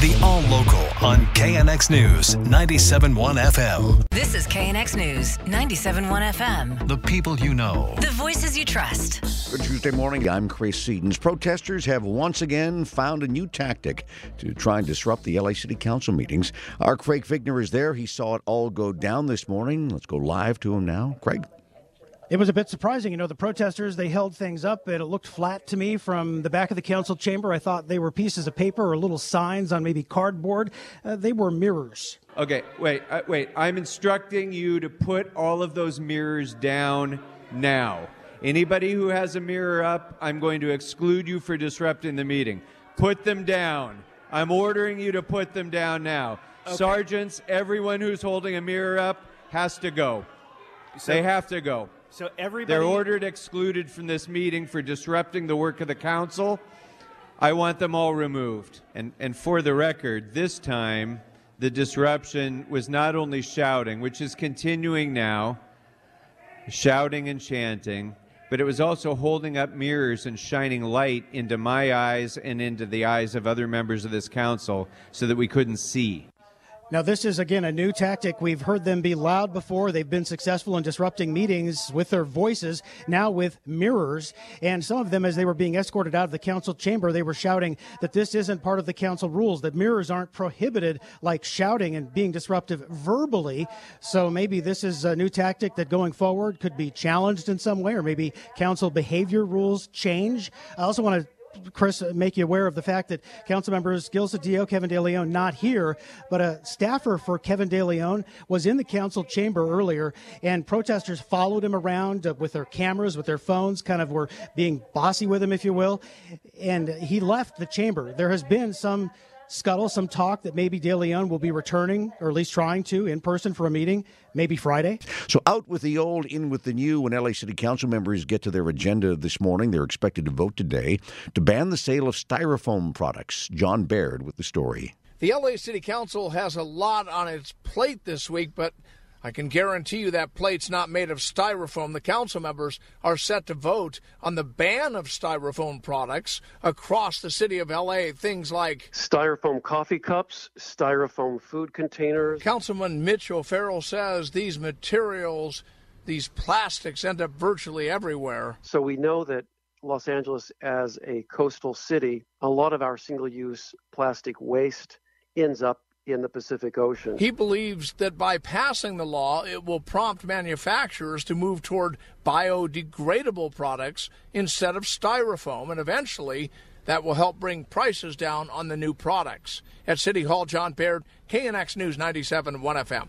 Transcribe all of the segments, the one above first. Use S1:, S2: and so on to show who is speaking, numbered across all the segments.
S1: The All Local on KNX News 97.1 FM.
S2: This is KNX News 97.1 FM.
S1: The people you know.
S2: The voices you trust.
S3: Good Tuesday morning. I'm Chris Sedens. Protesters have once again found a new tactic to try and disrupt the LA City Council meetings. Our Craig Fiegener is there. He saw it all go down this morning. Let's go live to him now. Craig.
S4: It was a bit surprising. You know, the protesters, they held things up and it looked flat to me from the back of the council chamber. I thought they were pieces of paper or little signs on maybe cardboard. Uh, they were mirrors.
S5: Okay, wait, uh, wait. I'm instructing you to put all of those mirrors down now. Anybody who has a mirror up, I'm going to exclude you for disrupting the meeting. Put them down. I'm ordering you to put them down now.
S6: Okay.
S5: Sergeants, everyone who's holding a mirror up has to go.
S6: So-
S5: they have to go.
S6: So everybody.
S5: They're ordered excluded from this meeting for disrupting the work of the council. I want them all removed. And, and for the record, this time the disruption was not only shouting, which is continuing now, shouting and chanting, but it was also holding up mirrors and shining light into my eyes and into the eyes of other members of this council so that we couldn't see.
S4: Now, this is again a new tactic. We've heard them be loud before. They've been successful in disrupting meetings with their voices, now with mirrors. And some of them, as they were being escorted out of the council chamber, they were shouting that this isn't part of the council rules, that mirrors aren't prohibited like shouting and being disruptive verbally. So maybe this is a new tactic that going forward could be challenged in some way, or maybe council behavior rules change. I also want to Chris, make you aware of the fact that council members Gil Cedillo, Kevin De Leon, not here, but a staffer for Kevin De Leon was in the council chamber earlier, and protesters followed him around uh, with their cameras, with their phones, kind of were being bossy with him, if you will, and he left the chamber. There has been some scuttle, some talk that maybe De Leon will be returning, or at least trying to, in person for a meeting, maybe Friday.
S3: So out with the old, in with the new. When LA City Council members get to their agenda this morning, they're expected to vote today to ban the sale of styrofoam products. John Baird with the story.
S7: The LA City Council has a lot on its plate this week, but I can guarantee you that plate's not made of styrofoam. The council members are set to vote on the ban of styrofoam products across the city of LA. Things like
S8: styrofoam coffee cups, styrofoam food containers.
S7: Councilman Mitch O'Farrell says these materials, these plastics, end up virtually everywhere.
S8: So we know that Los Angeles, as a coastal city, a lot of our single use plastic waste ends up in the Pacific Ocean.
S7: He believes that by passing the law, it will prompt manufacturers to move toward biodegradable products instead of styrofoam, and eventually that will help bring prices down on the new products. At City Hall, John Baird, KNX News 97 1 FM.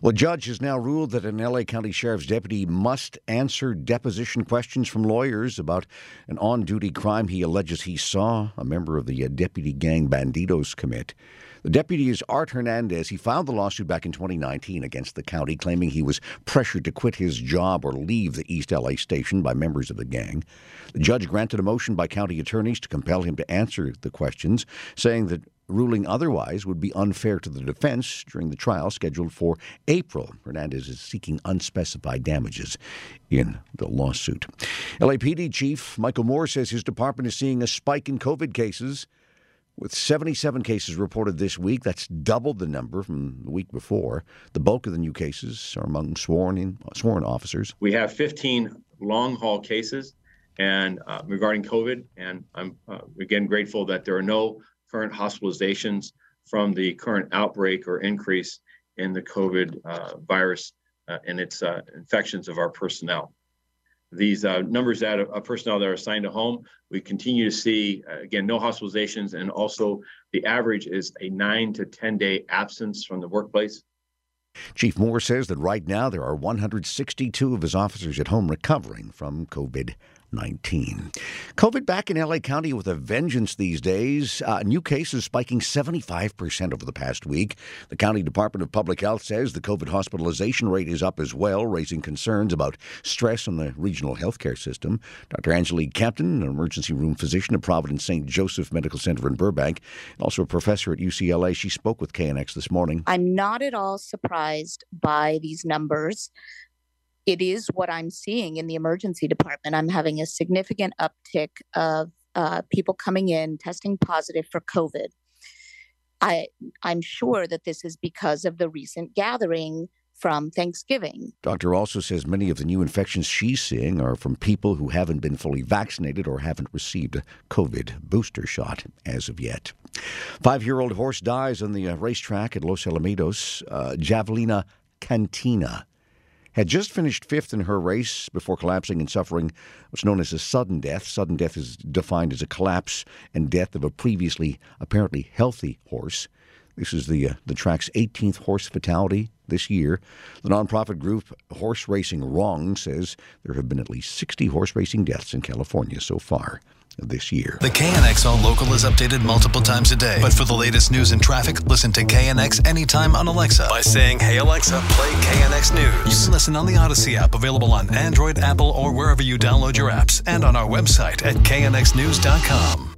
S3: Well, a judge has now ruled that an LA County Sheriff's deputy must answer deposition questions from lawyers about an on duty crime he alleges he saw a member of the uh, deputy gang Banditos commit. The deputy is Art Hernandez. He filed the lawsuit back in 2019 against the county, claiming he was pressured to quit his job or leave the East LA station by members of the gang. The judge granted a motion by county attorneys to compel him to answer the questions, saying that ruling otherwise would be unfair to the defense during the trial scheduled for April. Hernandez is seeking unspecified damages in the lawsuit. LAPD Chief Michael Moore says his department is seeing a spike in COVID cases. With 77 cases reported this week, that's double the number from the week before. The bulk of the new cases are among sworn in, sworn officers.
S9: We have 15 long haul cases, and uh, regarding COVID, and I'm uh, again grateful that there are no current hospitalizations from the current outbreak or increase in the COVID uh, virus uh, and its uh, infections of our personnel. These uh, numbers that of personnel that are assigned to home, we continue to see uh, again no hospitalizations, and also the average is a nine to ten day absence from the workplace.
S3: Chief Moore says that right now there are 162 of his officers at home recovering from COVID 19. COVID back in LA County with a vengeance these days. Uh, new cases spiking 75% over the past week. The County Department of Public Health says the COVID hospitalization rate is up as well, raising concerns about stress on the regional healthcare system. Dr. Angelique Kempton, an emergency room physician at Providence St. Joseph Medical Center in Burbank, also a professor at UCLA, she spoke with KNX this morning.
S6: I'm not at all surprised by these numbers it is what I'm seeing in the emergency department. I'm having a significant uptick of uh, people coming in testing positive for COVID. I, I'm sure that this is because of the recent gathering from Thanksgiving.
S3: Doctor also says many of the new infections she's seeing are from people who haven't been fully vaccinated or haven't received a COVID booster shot as of yet. Five year old horse dies on the uh, racetrack at Los Alamitos. Uh, Javelina Cantina had just finished fifth in her race before collapsing and suffering what's known as a sudden death. Sudden death is defined as a collapse and death of a previously apparently healthy horse. This is the uh, the track's 18th horse fatality this year. The nonprofit group Horse Racing Wrong says there have been at least 60 horse racing deaths in California so far this year.
S1: The KNX All Local is updated multiple times a day. But for the latest news and traffic, listen to KNX anytime on Alexa by saying, Hey Alexa, play KNX News. You can listen on the Audacy app, available on Android, Apple, or wherever you download your apps, and on our website at knxnews.com.